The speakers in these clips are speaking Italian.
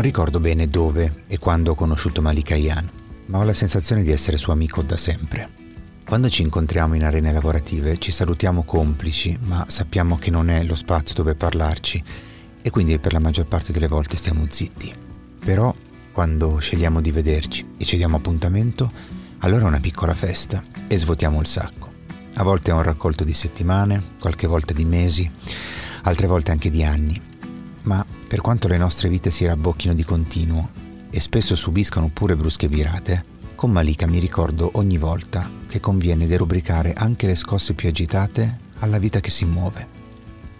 Non ricordo bene dove e quando ho conosciuto Malika Yan, ma ho la sensazione di essere suo amico da sempre. Quando ci incontriamo in arene lavorative ci salutiamo complici, ma sappiamo che non è lo spazio dove parlarci e quindi per la maggior parte delle volte stiamo zitti. Però quando scegliamo di vederci e ci diamo appuntamento, allora è una piccola festa e svuotiamo il sacco. A volte è un raccolto di settimane, qualche volta di mesi, altre volte anche di anni. Ma per quanto le nostre vite si rabbocchino di continuo e spesso subiscano pure brusche virate, con Malika mi ricordo ogni volta che conviene derubricare anche le scosse più agitate alla vita che si muove.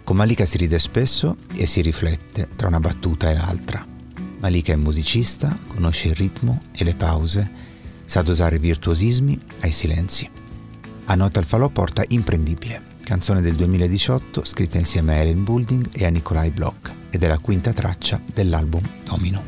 Con Malika si ride spesso e si riflette tra una battuta e l'altra. Malika è musicista, conosce il ritmo e le pause, sa dosare virtuosismi ai silenzi. A Nota al Falò porta Imprendibile, canzone del 2018 scritta insieme a Ellen Boulding e a Nikolai Bloch ed è la quinta traccia dell'album Domino.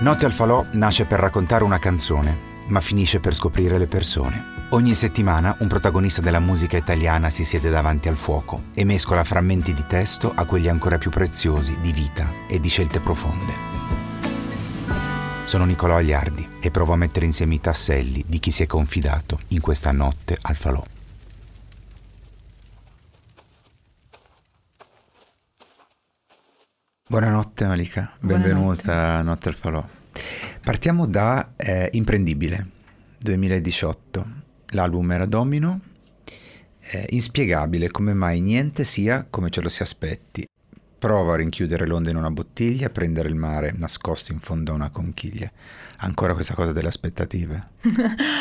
Notte al falò nasce per raccontare una canzone, ma finisce per scoprire le persone. Ogni settimana un protagonista della musica italiana si siede davanti al fuoco e mescola frammenti di testo a quelli ancora più preziosi di vita e di scelte profonde. Sono Nicolò Agliardi e provo a mettere insieme i tasselli di chi si è confidato in questa notte al falò. Buonanotte Malika, benvenuta Buonanotte. a Notte al Falò. Partiamo da eh, Imprendibile 2018. L'album era Domino. Eh, inspiegabile come mai niente sia come ce lo si aspetti. Prova a rinchiudere l'onda in una bottiglia, a prendere il mare nascosto in fondo a una conchiglia. Ancora questa cosa delle aspettative?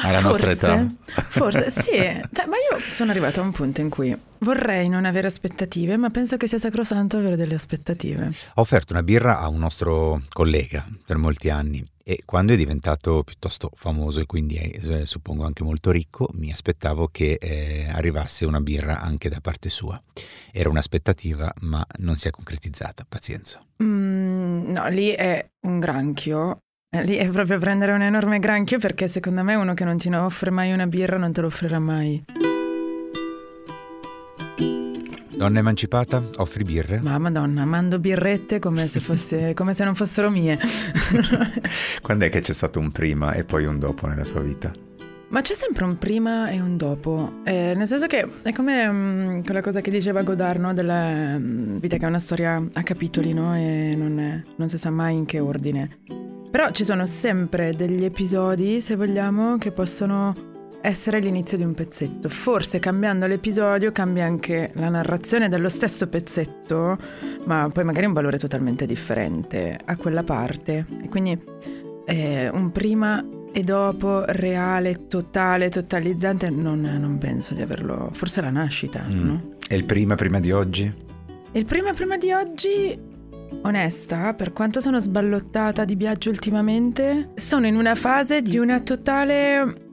Alla forse, nostra età. Forse sì, cioè, ma io sono arrivata a un punto in cui vorrei non avere aspettative, ma penso che sia sacrosanto avere delle aspettative. Ho offerto una birra a un nostro collega per molti anni e quando è diventato piuttosto famoso e quindi eh, suppongo anche molto ricco, mi aspettavo che eh, arrivasse una birra anche da parte sua. Era un'aspettativa, ma non si è concretizzata, pazienza. Mm, no, lì è un granchio eh, lì è proprio prendere un enorme granchio perché secondo me uno che non ti offre mai una birra non te lo offrirà mai. Donna emancipata, offri birre? Ma madonna, mando birrette come se, fosse, come se non fossero mie. Quando è che c'è stato un prima e poi un dopo nella tua vita? Ma c'è sempre un prima e un dopo, eh, nel senso che è come um, quella cosa che diceva Godard, no? della um, vita che è una storia a capitoli, no? E non, è, non si sa mai in che ordine. Però ci sono sempre degli episodi, se vogliamo, che possono essere l'inizio di un pezzetto. Forse cambiando l'episodio cambia anche la narrazione dello stesso pezzetto, ma poi magari un valore totalmente differente a quella parte. E quindi eh, un prima e dopo reale, totale, totalizzante, non, non penso di averlo. Forse la nascita, mm. no? E il prima prima di oggi? Il prima prima di oggi Onesta, per quanto sono sballottata di viaggio ultimamente, sono in una fase di una totale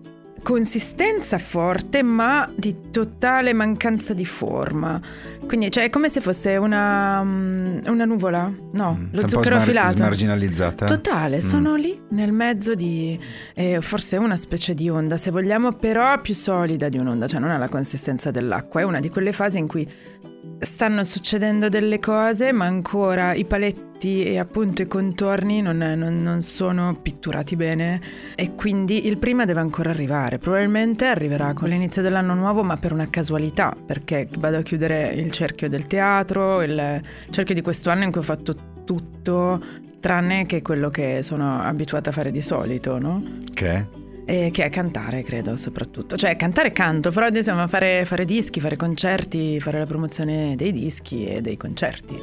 consistenza forte ma di totale mancanza di forma. Quindi cioè, è come se fosse una, mm, una nuvola, no, mm, lo zucchero smar- filato. Smarginalizzata. Totale, mm. sono lì nel mezzo di eh, forse una specie di onda, se vogliamo, però più solida di un'onda, cioè non ha la consistenza dell'acqua, è una di quelle fasi in cui stanno succedendo delle cose, ma ancora i paletti e appunto i contorni non, non, non, sono pitturati bene e quindi il prima deve ancora arrivare. Probabilmente arriverà con l'inizio dell'anno nuovo, ma per una casualità, perché vado a chiudere il cerchio del teatro, il cerchio di questo anno in cui ho fatto tutto tranne che quello che sono abituata a fare di solito, no? Che? E che è cantare, credo, soprattutto. Cioè, cantare canto, però insomma fare, fare dischi, fare concerti, fare la promozione dei dischi e dei concerti.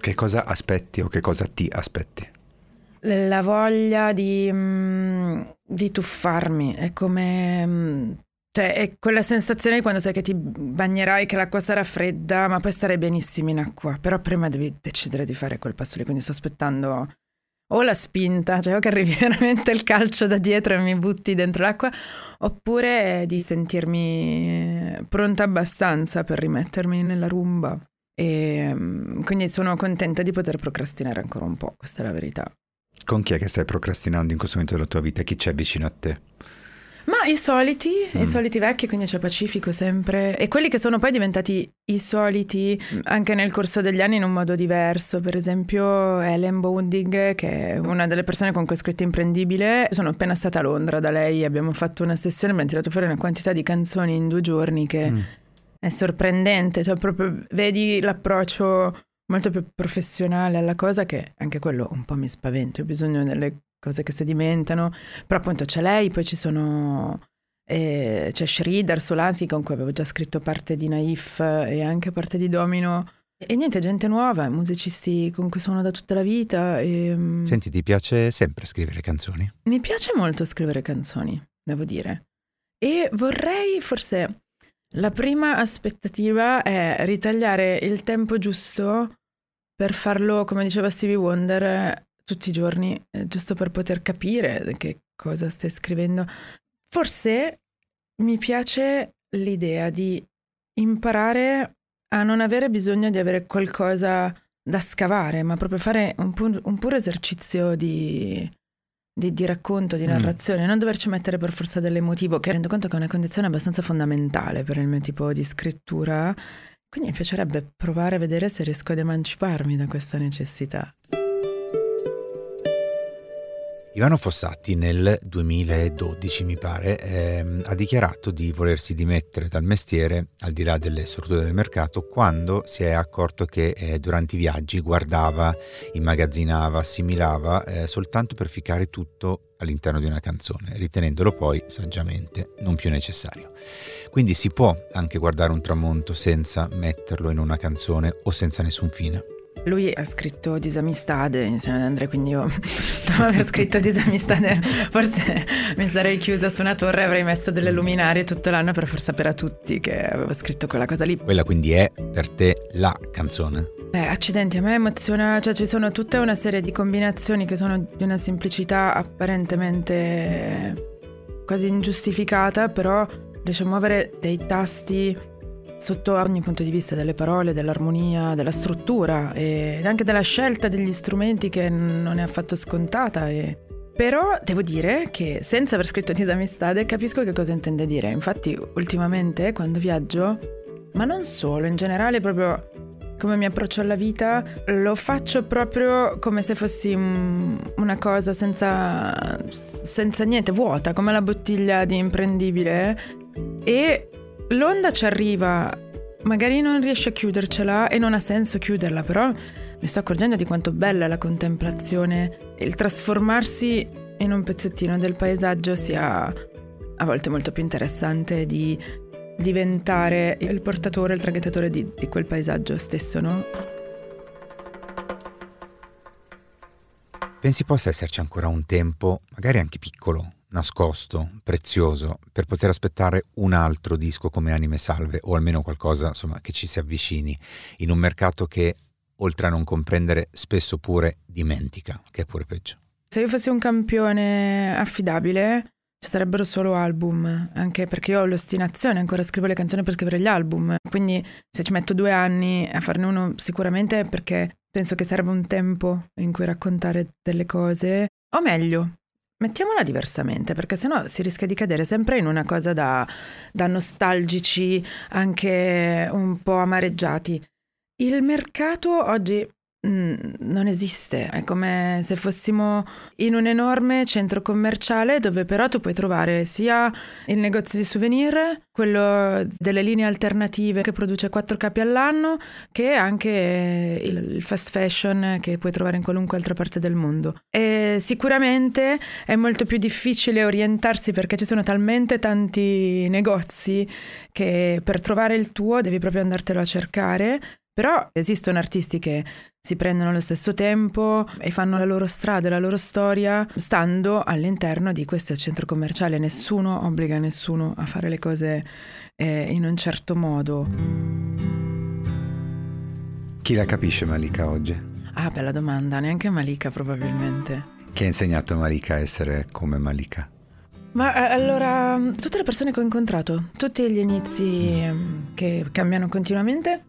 Che cosa aspetti o che cosa ti aspetti? La voglia di, mm, di tuffarmi, è come... Mm, Cioè, è quella sensazione di quando sai che ti bagnerai, che l'acqua sarà fredda, ma poi starai benissimo in acqua. Però prima devi decidere di fare quel passo lì, quindi sto aspettando o la spinta, cioè o che arrivi veramente il calcio da dietro e mi butti dentro l'acqua, oppure di sentirmi pronta abbastanza per rimettermi nella rumba. E mm, quindi sono contenta di poter procrastinare ancora un po', questa è la verità. Con chi è che stai procrastinando in questo momento della tua vita? Chi c'è vicino a te? Ma i soliti, mm. i soliti vecchi, quindi c'è Pacifico sempre, e quelli che sono poi diventati i soliti anche nel corso degli anni in un modo diverso. Per esempio Ellen Bonding, che è una delle persone con cui ho scritto Imprendibile, sono appena stata a Londra da lei, abbiamo fatto una sessione, mi ha tirato fuori una quantità di canzoni in due giorni che mm. è sorprendente, cioè proprio vedi l'approccio molto più professionale alla cosa che anche quello un po' mi spaventa, ho bisogno delle cose che sedimentano, però appunto c'è lei, poi ci sono... Eh, c'è Schrider, Solansky con cui avevo già scritto parte di Naif e anche parte di Domino e niente, gente nuova, musicisti con cui suono da tutta la vita. E... Mm, Senti, ti piace sempre scrivere canzoni? Mi piace molto scrivere canzoni, devo dire. E vorrei forse... La prima aspettativa è ritagliare il tempo giusto per farlo, come diceva Stevie Wonder, tutti i giorni, eh, giusto per poter capire che cosa stai scrivendo. Forse mi piace l'idea di imparare a non avere bisogno di avere qualcosa da scavare, ma proprio fare un, pu- un puro esercizio di, di, di, racconto, di mm. narrazione, mm. non doverci mettere per forza dell'emotivo, che rendo conto che è una condizione abbastanza fondamentale per il mio tipo di scrittura. Quindi mi piacerebbe provare a vedere se riesco ad emanciparmi da questa necessità. Ivano Fossati nel 2012, mi pare, ehm, ha dichiarato di volersi dimettere dal mestiere, al di là delle storture del mercato, quando si è accorto che eh, durante i viaggi guardava, immagazzinava, assimilava eh, soltanto per ficcare tutto all'interno di una canzone, ritenendolo poi saggiamente non più necessario. Quindi si può anche guardare un tramonto senza metterlo in una canzone o senza nessun fine. Lui ha scritto Disamistade insieme ad Andrea, quindi io dopo aver scritto Disamistade forse mi sarei chiusa su una torre e avrei messo delle luminarie tutto l'anno per far sapere a tutti che avevo scritto quella cosa lì. Quella quindi è per te la canzone? Eh, accidenti, a me emoziona, cioè ci sono tutta una serie di combinazioni che sono di una semplicità apparentemente quasi ingiustificata, però riesce a muovere dei tasti sotto ogni punto di vista delle parole, dell'armonia, della struttura e anche della scelta degli strumenti che non è affatto scontata. E... Però devo dire che senza aver scritto Disamistade capisco che cosa intende dire. Infatti ultimamente quando viaggio, ma non solo, in generale proprio come mi approccio alla vita, lo faccio proprio come se fossi una cosa senza, senza niente, vuota, come la bottiglia di imprendibile. E l'onda ci arriva, magari non riesce a chiudercela e non ha senso chiuderla, però mi sto accorgendo di quanto bella la contemplazione il trasformarsi in un pezzettino del paesaggio sia a volte molto più interessante di diventare il portatore, il traghettatore di, di quel paesaggio stesso, no? Pensi possa esserci ancora un tempo, magari anche piccolo, nascosto, prezioso, per poter aspettare un altro disco come Anime Salve o almeno qualcosa insomma, che ci si avvicini in un mercato che oltre a non comprendere spesso pure dimentica, che è pure peggio. Se io fossi un campione affidabile ci sarebbero solo album, anche perché io ho l'ostinazione, ancora scrivo le canzoni per scrivere gli album, quindi se ci metto due anni a farne uno sicuramente perché penso che serve un tempo in cui raccontare delle cose, o meglio, Mettiamola diversamente, perché sennò si rischia di cadere sempre in una cosa da, da nostalgici, anche un po' amareggiati. Il mercato oggi non esiste, è come se fossimo in un enorme centro commerciale dove però tu puoi trovare sia il negozio di souvenir, quello delle linee alternative che produce quattro capi all'anno, che anche il fast fashion che puoi trovare in qualunque altra parte del mondo. E sicuramente è molto più difficile orientarsi perché ci sono talmente tanti negozi che per trovare il tuo devi proprio andartelo a cercare Però esistono artisti che si prendono lo stesso tempo e fanno la loro strada, la loro storia, stando all'interno di questo centro commerciale. Nessuno obbliga nessuno a fare le cose eh, in un certo modo. Chi la capisce Malika oggi? Ah, bella domanda, neanche Malika probabilmente. Chi ha insegnato Malika a essere come Malika? Ma eh, allora, tutte le persone che ho incontrato, tutti gli inizi mm, che cambiano continuamente,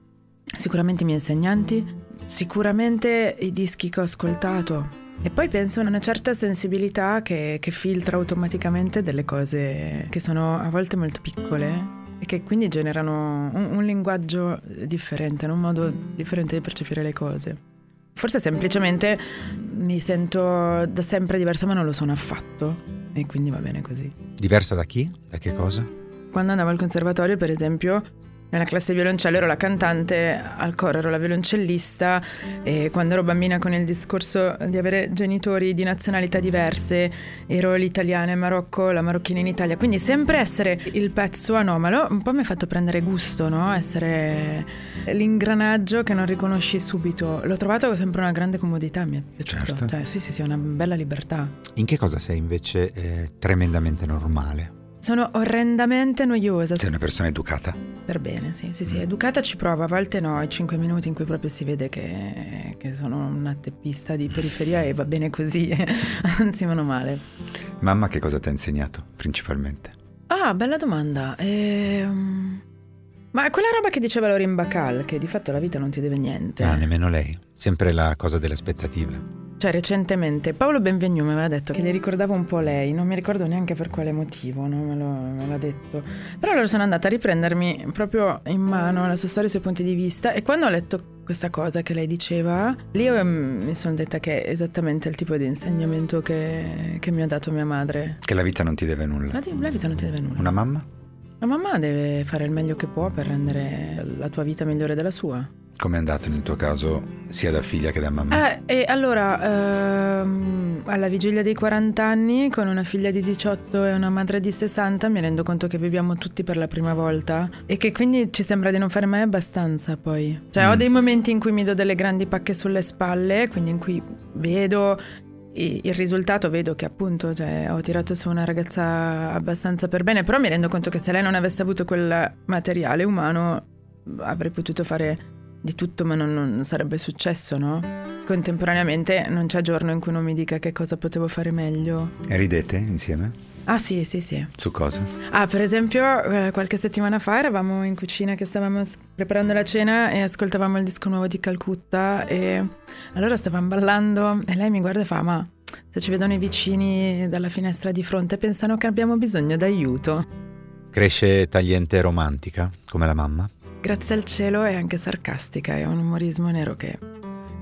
sicuramente i miei insegnanti, sicuramente i dischi che ho ascoltato. E poi penso a una certa sensibilità che, che filtra automaticamente delle cose che sono a volte molto piccole e che quindi generano un, un linguaggio differente, un modo differente di percepire le cose. Forse semplicemente mi sento da sempre diversa ma non lo sono affatto e quindi va bene così. Diversa da chi? Da che cosa? Quando andavo al conservatorio, per esempio, nella classe violoncello ero la cantante, al coro ero la violoncellista e quando ero bambina con il discorso di avere genitori di nazionalità diverse ero l'italiana in Marocco, la marocchina in Italia, quindi sempre essere il pezzo anomalo un po' mi ha fatto prendere gusto, no? Essere l'ingranaggio che non riconosci subito. L'ho trovato sempre una grande comodità, mi è piaciuto. Certo. Cioè, sì, sì, sì, una bella libertà. In che cosa sei invece eh, tremendamente normale? Sono orrendamente noiosa. Sei una persona educata? Per bene, sì, sì, sì. Educata ci provo, a volte no, i cinque minuti in cui proprio si vede che, che sono una teppista di periferia e va bene così, anzi meno male. Mamma che cosa ti ha insegnato principalmente? Ah, bella domanda. Ehm... Ma quella roba che diceva Lorin Bacal, che di fatto la vita non ti deve niente. Ah, nemmeno lei. Sempre la cosa delle aspettative. Cioè, recentemente Paolo Benvenu mi aveva detto che le ricordava un po' lei, non mi ricordo neanche per quale motivo, no? me, lo, me, l'ha detto. Però allora sono andata a riprendermi proprio in mano la sua storia, i suoi punti di vista e quando ho letto questa cosa che lei diceva, lì io mi sono detta che è esattamente il tipo di insegnamento che, che mi ha dato mia madre. Che la vita non ti deve nulla. La, la vita non ti deve nulla. Una mamma? La mamma deve fare il meglio che può per rendere la tua vita migliore della sua. Come è andato nel tuo caso, sia da figlia che da mamma? Eh, e allora, ehm, alla vigilia dei 40 anni, con una figlia di 18 e una madre di 60, mi rendo conto che viviamo tutti per la prima volta e che quindi ci sembra di non fare mai abbastanza poi. Cioè, mm. ho dei momenti in cui mi do delle grandi pacche sulle spalle, quindi in cui vedo il risultato vedo che appunto cioè, ho tirato su una ragazza abbastanza per bene, però mi rendo conto che se lei non avesse avuto quel materiale umano avrei potuto fare di tutto ma non, non, sarebbe successo, no? Contemporaneamente non c'è giorno in cui non mi dica che cosa potevo fare meglio. E ridete insieme? Ah sì, sì, sì. Su cosa? Ah, per esempio, eh, qualche settimana fa eravamo in cucina che stavamo preparando la cena e ascoltavamo il disco nuovo di Calcutta e allora stavamo ballando e lei mi guarda e fa, ma se ci vedono i vicini dalla finestra di fronte pensano che abbiamo bisogno d'aiuto. Cresce tagliente e romantica, come la mamma? grazie al cielo è anche sarcastica, è un umorismo nero che...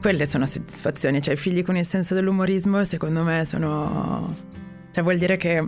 Quelle sono soddisfazioni, cioè i figli con il senso dell'umorismo secondo me sono... Cioè vuol dire che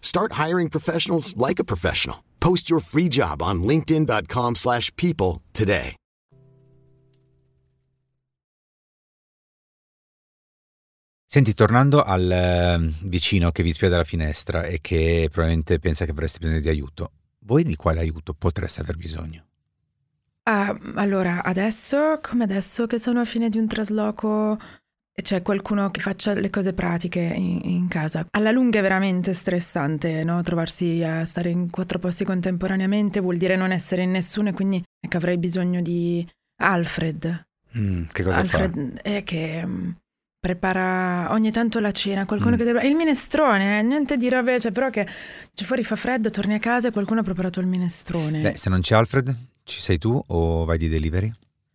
Start hiring professionals like a professional. Post your free job on linkedin.com/people today. Senti, tornando al eh, vicino che vi spia dalla finestra e che probabilmente pensa che avreste bisogno di aiuto, voi di quale aiuto potreste aver bisogno? Ah, allora, adesso, come adesso che sono a fine di un trasloco c'è qualcuno che faccia le cose pratiche in, in casa. Alla lunga è veramente stressante, no? Trovarsi a stare in quattro posti contemporaneamente vuol dire non essere in nessuno e quindi che avrei bisogno di Alfred. Mm, che cosa Alfred fa? è che mm, prepara ogni tanto la cena, qualcuno Mm. che deve... Il minestrone, eh, niente di rave, cioè però che ci fuori fa freddo, torni a casa e qualcuno ha preparato il minestrone. Beh, se non c'è Alfred, ci sei tu o vai di delivery?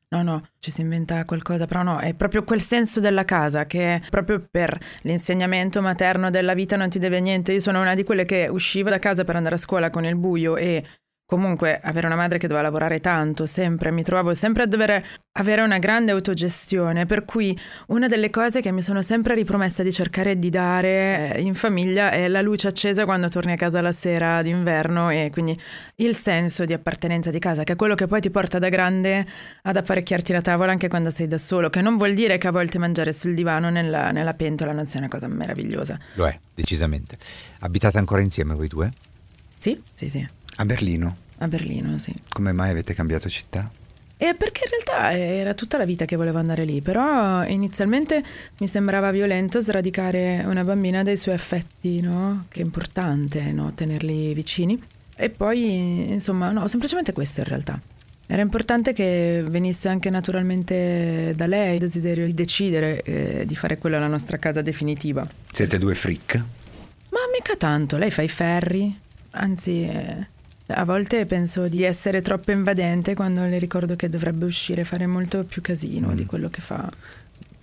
No, no, ci si inventa qualcosa, però no, è proprio quel senso della casa che proprio per l'insegnamento materno della vita non ti deve niente. Io sono una di quelle che usciva da casa per andare a scuola con il buio e comunque avere una madre che doveva lavorare tanto, sempre, mi trovavo sempre a dover avere una grande autogestione, per cui una delle cose che mi sono sempre ripromessa di cercare di dare eh, in famiglia è la luce accesa quando torni a casa la sera d'inverno e quindi il senso di appartenenza di casa, che è quello che poi ti porta da grande ad apparecchiarti la tavola anche quando sei da solo, che non vuol dire che a volte mangiare sul divano nella, nella pentola non sia una cosa meravigliosa. Lo è, decisamente. Abitate ancora insieme voi due? Sì, sì, sì. A Berlino? A Berlino, sì. Come mai avete cambiato città? E perché in realtà era tutta la vita che volevo andare lì, però inizialmente mi sembrava violento sradicare una bambina dai suoi affetti, no? Che è importante, no? Tenerli vicini. E poi, insomma, no, semplicemente questo in realtà. Era importante che venisse anche naturalmente da lei il desiderio di decidere eh, di fare quella la nostra casa definitiva. Siete due freak? Ma mica tanto, lei fa i ferri, anzi... Eh, a volte penso di essere troppo invadente quando le ricordo che dovrebbe uscire e fare molto più casino mm. di quello che fa.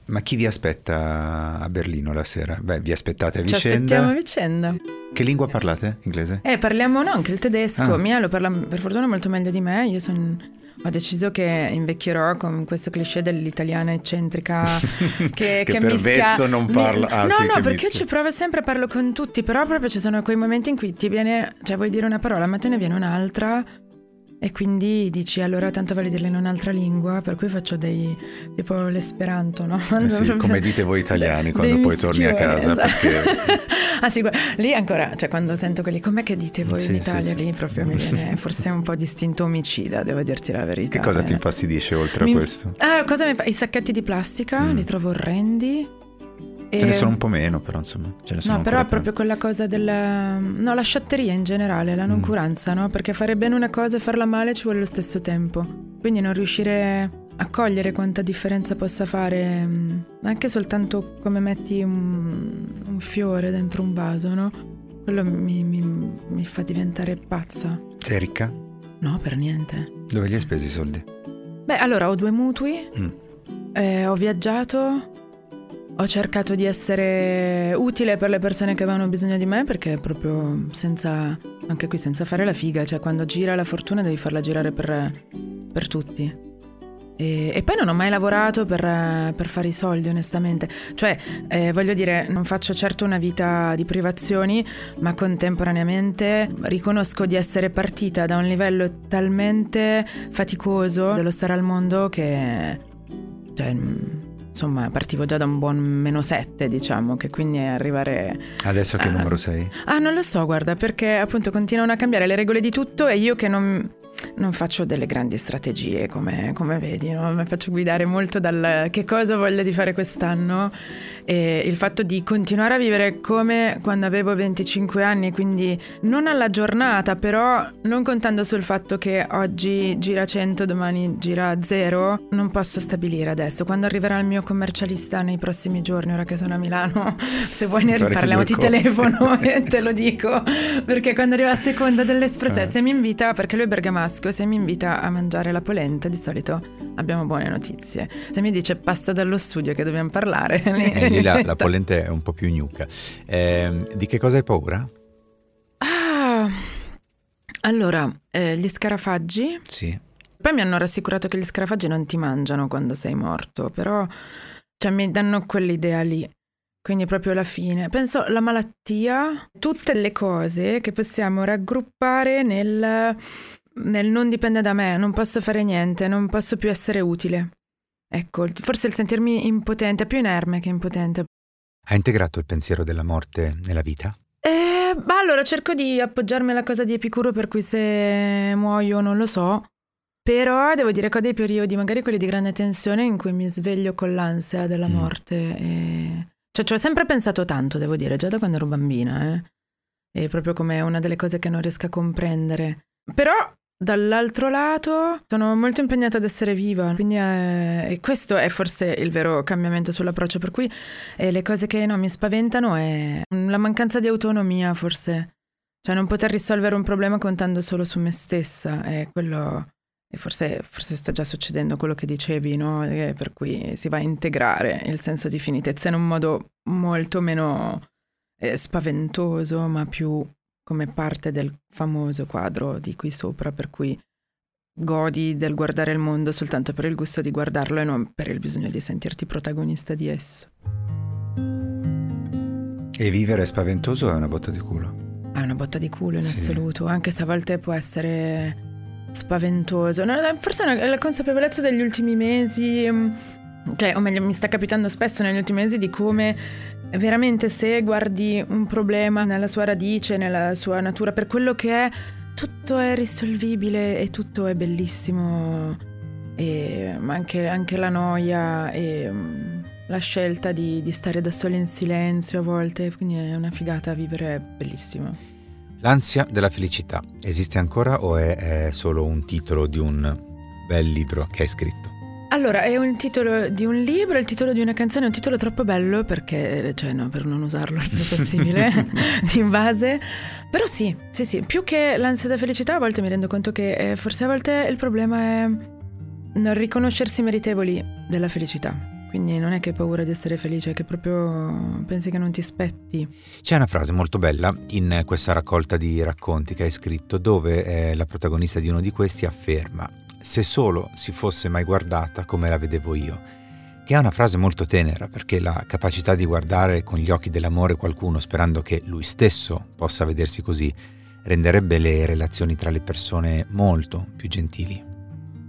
Ma chi vi aspetta a Berlino la sera? Beh, vi aspettate a vicenda? Ci aspettiamo a vicenda. Che lingua parlate? Inglese? Eh, parliamo no, anche il tedesco. Ah. Mia lo parla per fortuna molto meglio di me. Io sono ho deciso che invecchierò con questo cliché dell'italiana eccentrica che, che, che per vezzo non parla... Ah, no, sì, no, perché mischia. ci provo sempre, parlo con tutti, però proprio ci sono quei momenti in cui ti viene, cioè vuoi dire una parola ma te ne viene un'altra e quindi dici allora tanto vale dirle in un'altra lingua, per cui faccio dei tipo l'esperanto, no? Eh sì, come dite voi italiani quando poi torni a casa. Esatto. Perché... ah sì, lì ancora, cioè quando sento quelli, com'è che dite voi sì, in Italia? Lì proprio mi viene forse un po' distinto omicida, devo dirti la verità. Che cosa eh. ti infastidisce oltre mi... a questo? Ah, cosa mi fa? I sacchetti di plastica, mm. li trovo orrendi. Ce ne sono un po' meno, però insomma. Ce ne sono no, però è proprio quella cosa della. No, la sciatteria in generale, la noncuranza, mm. no? Perché fare bene una cosa e farla male ci vuole lo stesso tempo. Quindi non riuscire a cogliere quanta differenza possa fare, mm, anche soltanto come metti un, un fiore dentro un vaso, no? Quello mi, mi, mi fa diventare pazza. Sei ricca? No, per niente. Dove li hai spesi i soldi? Beh, allora ho due mutui, mm. eh, ho viaggiato ho cercato di essere utile per le persone che avevano bisogno di me perché proprio senza, anche qui senza fare la figa, cioè quando gira la fortuna devi farla girare per, per tutti. E, e, poi non ho mai lavorato per, per fare i soldi, onestamente. Cioè, eh, voglio dire, non faccio certo una vita di privazioni, ma contemporaneamente riconosco di essere partita da un livello talmente faticoso dello stare al mondo che... Cioè, insomma partivo già da un buon meno 7 diciamo che quindi arrivare adesso che a... numero sei? ah non lo so guarda perché appunto continuano a cambiare le regole di tutto e io che non non faccio delle grandi strategie come, come vedi, no? mi faccio guidare molto dal che cosa voglio di fare quest'anno e il fatto di continuare a vivere come quando avevo 25 anni, quindi non alla giornata, però non contando sul fatto che oggi gira 100, domani gira 0, non posso stabilire adesso. Quando arriverà il mio commercialista nei prossimi giorni, ora che sono a Milano, se vuoi ne riparliamo, ti telefono e te lo dico, perché quando arriva a seconda dell'espresso, eh. se mi invita, perché lui è bergamasco, se mi invita a mangiare la polenta, di solito abbiamo buone notizie. Se mi dice passa dallo studio che dobbiamo parlare... Eh, lì la, la, polenta è un po' più gnucca. Eh, di che cosa hai paura? Ah, allora, eh, gli scarafaggi. Sì. Poi mi hanno rassicurato che gli scarafaggi non ti mangiano quando sei morto, però cioè, mi danno quell'idea lì. Quindi proprio la fine. Penso la malattia, tutte le cose che possiamo raggruppare nel, nel non dipende da me, non posso fare niente, non posso più essere utile. Ecco, forse il sentirmi impotente, più inerme che impotente. Ha integrato il pensiero della morte nella vita? Eh, bah, allora cerco di appoggiarmi alla cosa di Epicuro per cui se muoio non lo so. Però devo dire che ho dei periodi, magari quelli di grande tensione, in cui mi sveglio con l'ansia della mm. morte. E... Cioè, ci ho sempre pensato tanto, devo dire, già da quando ero bambina. Eh. È proprio come una delle cose che non riesco a comprendere. Però Dall'altro lato sono molto impegnata ad essere viva, quindi è, questo è forse il vero cambiamento sull'approccio, per cui eh, le cose che no, mi spaventano è la mancanza di autonomia forse, cioè non poter risolvere un problema contando solo su me stessa, è quello, e forse, forse sta già succedendo quello che dicevi, no? E per cui si va a integrare il senso di finitezza in un modo molto meno eh, spaventoso, ma più come parte del famoso quadro di qui sopra, per cui godi del guardare il mondo soltanto per il gusto di guardarlo e non per il bisogno di sentirti protagonista di esso. E vivere è spaventoso o è una botta di culo? È una botta di culo in Sì. assoluto, anche se a volte può essere spaventoso. Forse è la consapevolezza degli ultimi mesi, mm, cioè, o meglio, mi sta capitando spesso negli ultimi mesi di come veramente se guardi un problema nella sua radice, nella sua natura, per quello che è, tutto è risolvibile e tutto è bellissimo. E, anche, anche la noia e mm, la scelta di, di stare da soli in silenzio a volte, quindi è una figata vivere, è bellissimo. L'ansia della felicità esiste ancora o è, è solo un titolo di un bel libro che hai scritto? Allora, è un titolo di un libro, il titolo di una canzone, è un titolo troppo bello perché, cioè no, per non usarlo il più possibile di base. Però sì, sì, sì, più che l'ansia da felicità a volte mi rendo conto che eh, forse a volte il problema è non riconoscersi meritevoli della felicità. Quindi non è che hai paura di essere felice, è che proprio pensi che non ti spetti. C'è una frase molto bella in questa raccolta di racconti che hai scritto dove eh, la protagonista di uno di questi afferma se solo si fosse mai guardata come la vedevo io, che è una frase molto tenera perché la capacità di guardare con gli occhi dell'amore qualcuno sperando che lui stesso possa vedersi così renderebbe le relazioni tra le persone molto più gentili.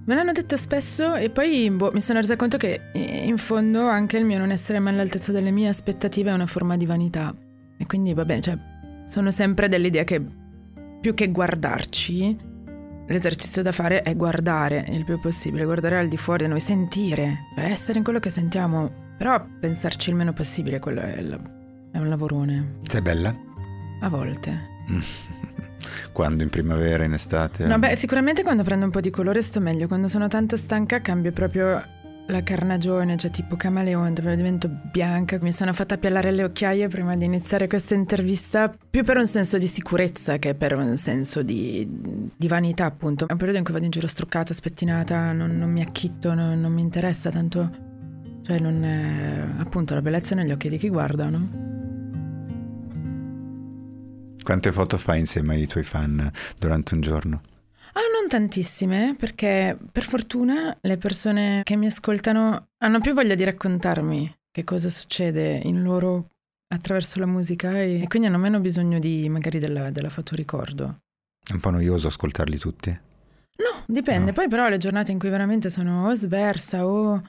Me l'hanno detto spesso e poi boh, mi sono resa conto che eh, in fondo anche il mio non essere mai all'altezza delle mie aspettative è una forma di vanità. E quindi va bene, cioè sono sempre dell'idea che più che guardarci, l'esercizio da fare è guardare il più possibile, guardare al di fuori di noi, sentire, essere in quello che sentiamo, però pensarci il meno possibile, quello è, il- è un lavorone, Sei bella? a volte. Quando in primavera, in estate? No, beh, sicuramente quando prendo un po' di colore sto meglio. Quando sono tanto stanca cambio proprio la carnagione, cioè tipo camaleonte, proprio divento bianca. Mi sono fatta piallare le occhiaie prima di iniziare questa intervista, più per un senso di sicurezza che per un senso di, di vanità, appunto. È un periodo in cui vado in giro struccata, spettinata, non, non mi acchitto, non, non mi interessa tanto. Cioè, non è, appunto, la bellezza negli occhi di chi guarda, no? Quante foto fai insieme ai tuoi fan durante un giorno? Ah, non tantissime, perché per fortuna le persone che mi ascoltano hanno più voglia di raccontarmi che cosa succede in loro attraverso la musica e, e quindi hanno meno bisogno di magari della, della fotoricordo. È un po' noioso ascoltarli tutti? No, dipende. No. Poi però le giornate in cui veramente sono o sversa o,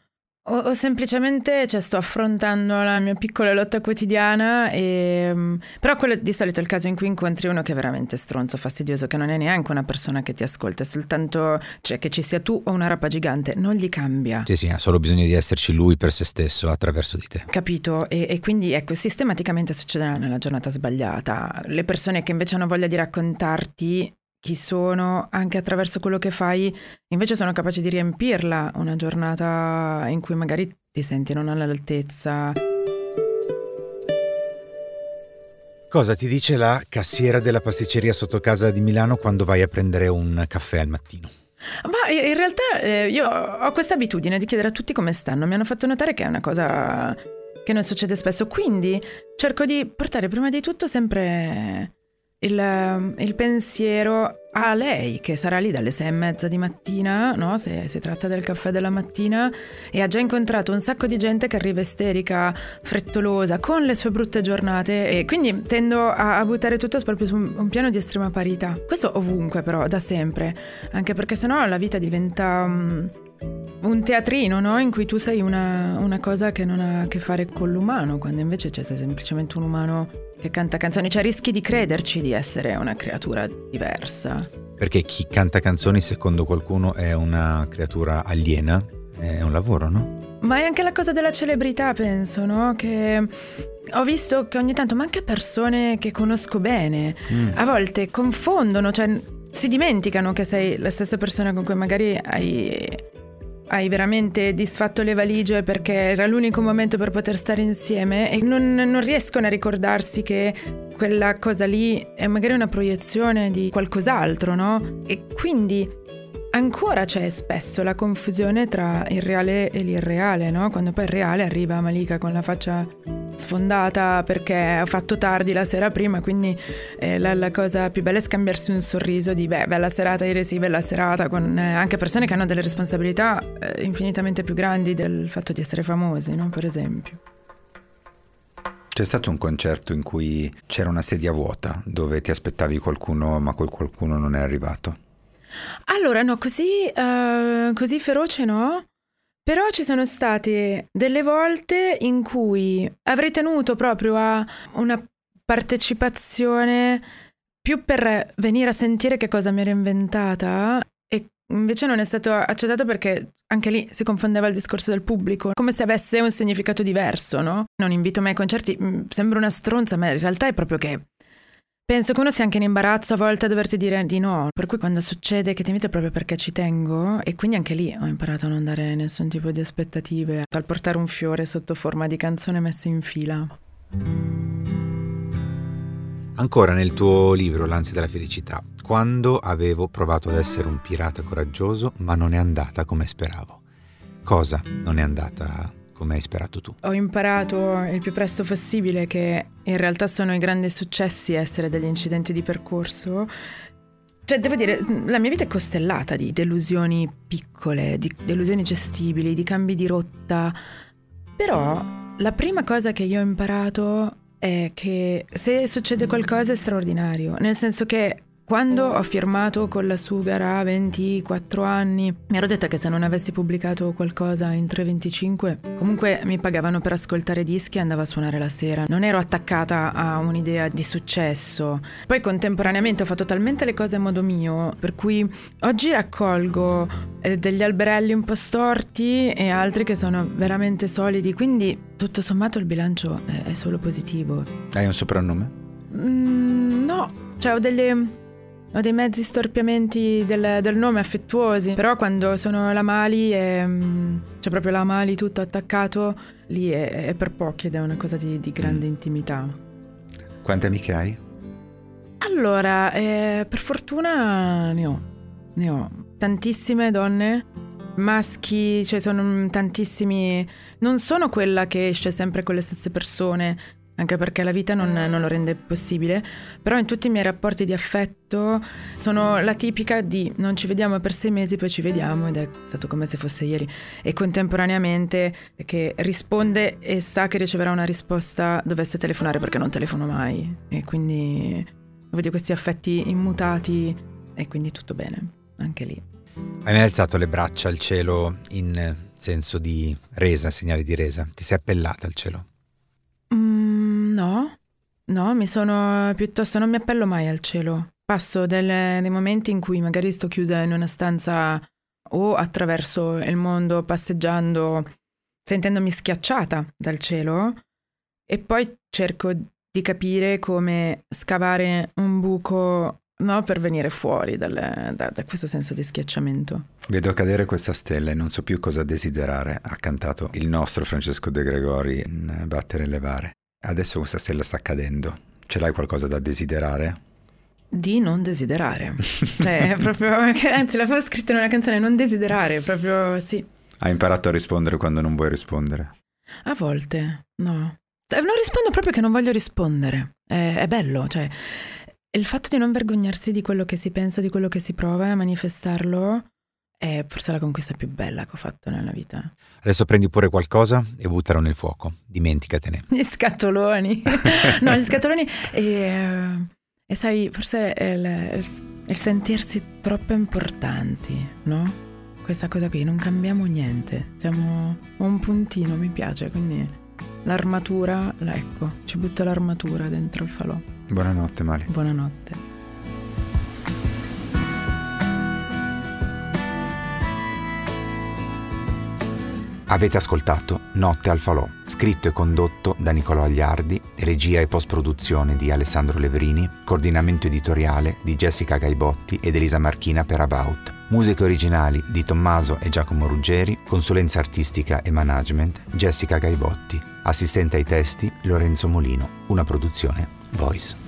o, o semplicemente cioè, sto affrontando la mia piccola lotta quotidiana. E, mm, però quello di solito è il caso in cui incontri uno che è veramente stronzo, fastidioso, che non è neanche una persona che ti ascolta, è soltanto cioè, che ci sia tu o una rapa gigante, non gli cambia. Sì, sì, ha solo bisogno di esserci lui per se stesso attraverso di te. Capito? E, e quindi ecco, sistematicamente succederà nella giornata sbagliata. Le persone che invece hanno voglia di raccontarti chi sono, anche attraverso quello che fai, invece sono capaci di riempirla una giornata in cui magari ti senti non all'altezza. Cosa ti dice la cassiera della pasticceria sotto casa di Milano quando vai a prendere un caffè al mattino? Ma in realtà eh, io ho questa abitudine di chiedere a tutti come stanno. Mi hanno fatto notare che è una cosa che non succede spesso. Quindi cerco di portare prima di tutto sempre il, il pensiero a lei, che sarà lì dalle sei e mezza di mattina, no? se si tratta del caffè della mattina, e ha già incontrato un sacco di gente che arriva isterica, frettolosa, con le sue brutte giornate. E quindi tendo a, a buttare tutto proprio su un, un piano di estrema parità. Questo ovunque, però, da sempre. Anche perché sennò la vita diventa. mm, un teatrino, no? In cui tu sei una, una cosa che non ha a che fare con l'umano, quando invece cioè, sei semplicemente un umano che canta canzoni, cioè rischi di crederci di essere una creatura diversa. Perché chi canta canzoni, secondo qualcuno, è una creatura aliena, è un lavoro, no? Ma è anche la cosa della celebrità, penso, no? Che ho visto che ogni tanto, ma anche persone che conosco bene, a volte confondono, cioè si dimenticano che sei la stessa persona con cui magari hai, hai veramente disfatto le valigie perché era l'unico momento per poter stare insieme e non, non riescono a ricordarsi che quella cosa lì è magari una proiezione di qualcos'altro, no? E quindi ancora c'è spesso la confusione tra il reale e l'irreale, no? Quando poi il reale arriva Malika con la faccia sfondata perché ho fatto tardi la sera prima, quindi eh, la, la, cosa più bella è scambiarsi un sorriso di beh, bella serata, ieri sì, bella serata, con eh, anche persone che hanno delle responsabilità eh, infinitamente più grandi del fatto di essere famosi, no? per esempio. C'è stato un concerto in cui c'era una sedia vuota dove ti aspettavi qualcuno ma quel qualcuno non è arrivato? Allora no, così, uh, così feroce no, però ci sono state delle volte in cui avrei tenuto proprio a una partecipazione più per venire a sentire che cosa mi ero inventata e invece non è stato accettato perché anche lì si confondeva il discorso del pubblico, come se avesse un significato diverso, no? Non invito mai ai concerti, mm, sembra una stronza, ma in realtà è proprio che Penso che uno sia anche in imbarazzo a volte a doverti dire di no, per cui quando succede che ti invito proprio perché ci tengo e quindi anche lì ho imparato a non dare nessun tipo di aspettative, al portare un fiore sotto forma di canzone messa in fila. Ancora nel tuo libro L'ansia della felicità, quando avevo provato ad essere un pirata coraggioso ma non è andata come speravo. Cosa non è andata come hai sperato tu? Ho imparato il più presto possibile che in realtà sono i grandi successi essere degli incidenti di percorso. Cioè, devo dire, la mia vita è costellata di delusioni piccole, di delusioni gestibili, di cambi di rotta. Però la prima cosa che io ho imparato è che se succede qualcosa è straordinario, nel senso che quando ho firmato con la Sugar a 24 anni, mi ero detta che se non avessi pubblicato qualcosa in 3.25, comunque mi pagavano per ascoltare dischi e andavo a suonare la sera. Non ero attaccata a un'idea di successo. Poi contemporaneamente ho fatto talmente le cose a modo mio, per cui oggi raccolgo eh, degli alberelli un po' storti e altri che sono veramente solidi, quindi tutto sommato il bilancio è, solo positivo. Hai un soprannome? Mm, no, cioè ho delle ho dei mezzi storpiamenti del, del, nome affettuosi, però quando sono la Mali e mm, c'è proprio la Mali tutto attaccato, lì è, è per pochi ed è una cosa di, di grande intimità. Quante amiche hai? Allora, eh, per fortuna ne ho, ne ho tantissime donne, maschi, cioè sono tantissimi, non sono quella che esce sempre con le stesse persone, anche perché la vita non, non, lo rende possibile, però in tutti i miei rapporti di affetto sono la tipica di non ci vediamo per sei mesi, poi ci vediamo ed è stato come se fosse ieri e contemporaneamente che risponde e sa che riceverà una risposta dovesse telefonare perché non telefono mai e quindi vedo questi affetti immutati e quindi tutto bene, anche lì. Hai mai alzato le braccia al cielo in senso di resa, segnale di resa? Ti sei appellata al cielo? No, mi sono piuttosto, non mi appello mai al cielo. Passo delle, dei momenti in cui magari sto chiusa in una stanza o attraverso il mondo passeggiando, sentendomi schiacciata dal cielo, e poi cerco di capire come scavare un buco no, per venire fuori dal, da, da, questo senso di schiacciamento. Vedo cadere questa stella e non so più cosa desiderare, ha cantato il nostro Francesco De Gregori in Battere e Levare. Adesso questa stella sta cadendo. Ce l'hai qualcosa da desiderare? Di non desiderare. cioè, proprio, anzi, l'avevo scritto in una canzone, non desiderare, proprio sì. Hai imparato a rispondere quando non vuoi rispondere? A volte, no. Eh, non rispondo proprio che non voglio rispondere. È, è bello, cioè, il fatto di non vergognarsi di quello che si pensa, di quello che si prova e a manifestarlo è forse la conquista più bella che ho fatto nella vita. Adesso prendi pure qualcosa e buttalo nel fuoco, dimenticatene. Gli scatoloni. no, gli scatoloni e, e sai, forse è il, il sentirsi troppo importanti, no? Questa cosa qui, non cambiamo niente, siamo un puntino, mi piace, quindi l'armatura, ecco, ci butto l'armatura dentro il falò. Buonanotte Mari. Buonanotte. Avete ascoltato Notte al Falò, scritto e condotto da Nicolò Agliardi, regia e post-produzione di Alessandro Leverini, coordinamento editoriale di Jessica Gaibotti ed Elisa Marchina per About, musiche originali di Tommaso e Giacomo Ruggeri, consulenza artistica e management Jessica Gaibotti, assistente ai testi Lorenzo Molino, una produzione Voice.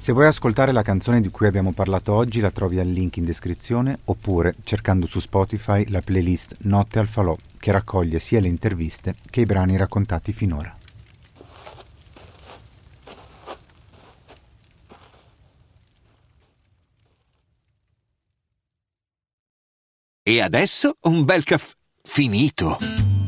Se vuoi ascoltare la canzone di cui abbiamo parlato oggi la trovi al link in descrizione oppure cercando su Spotify la playlist Notte al Falò che raccoglie sia le interviste che i brani raccontati finora. E adesso un bel caffè finito.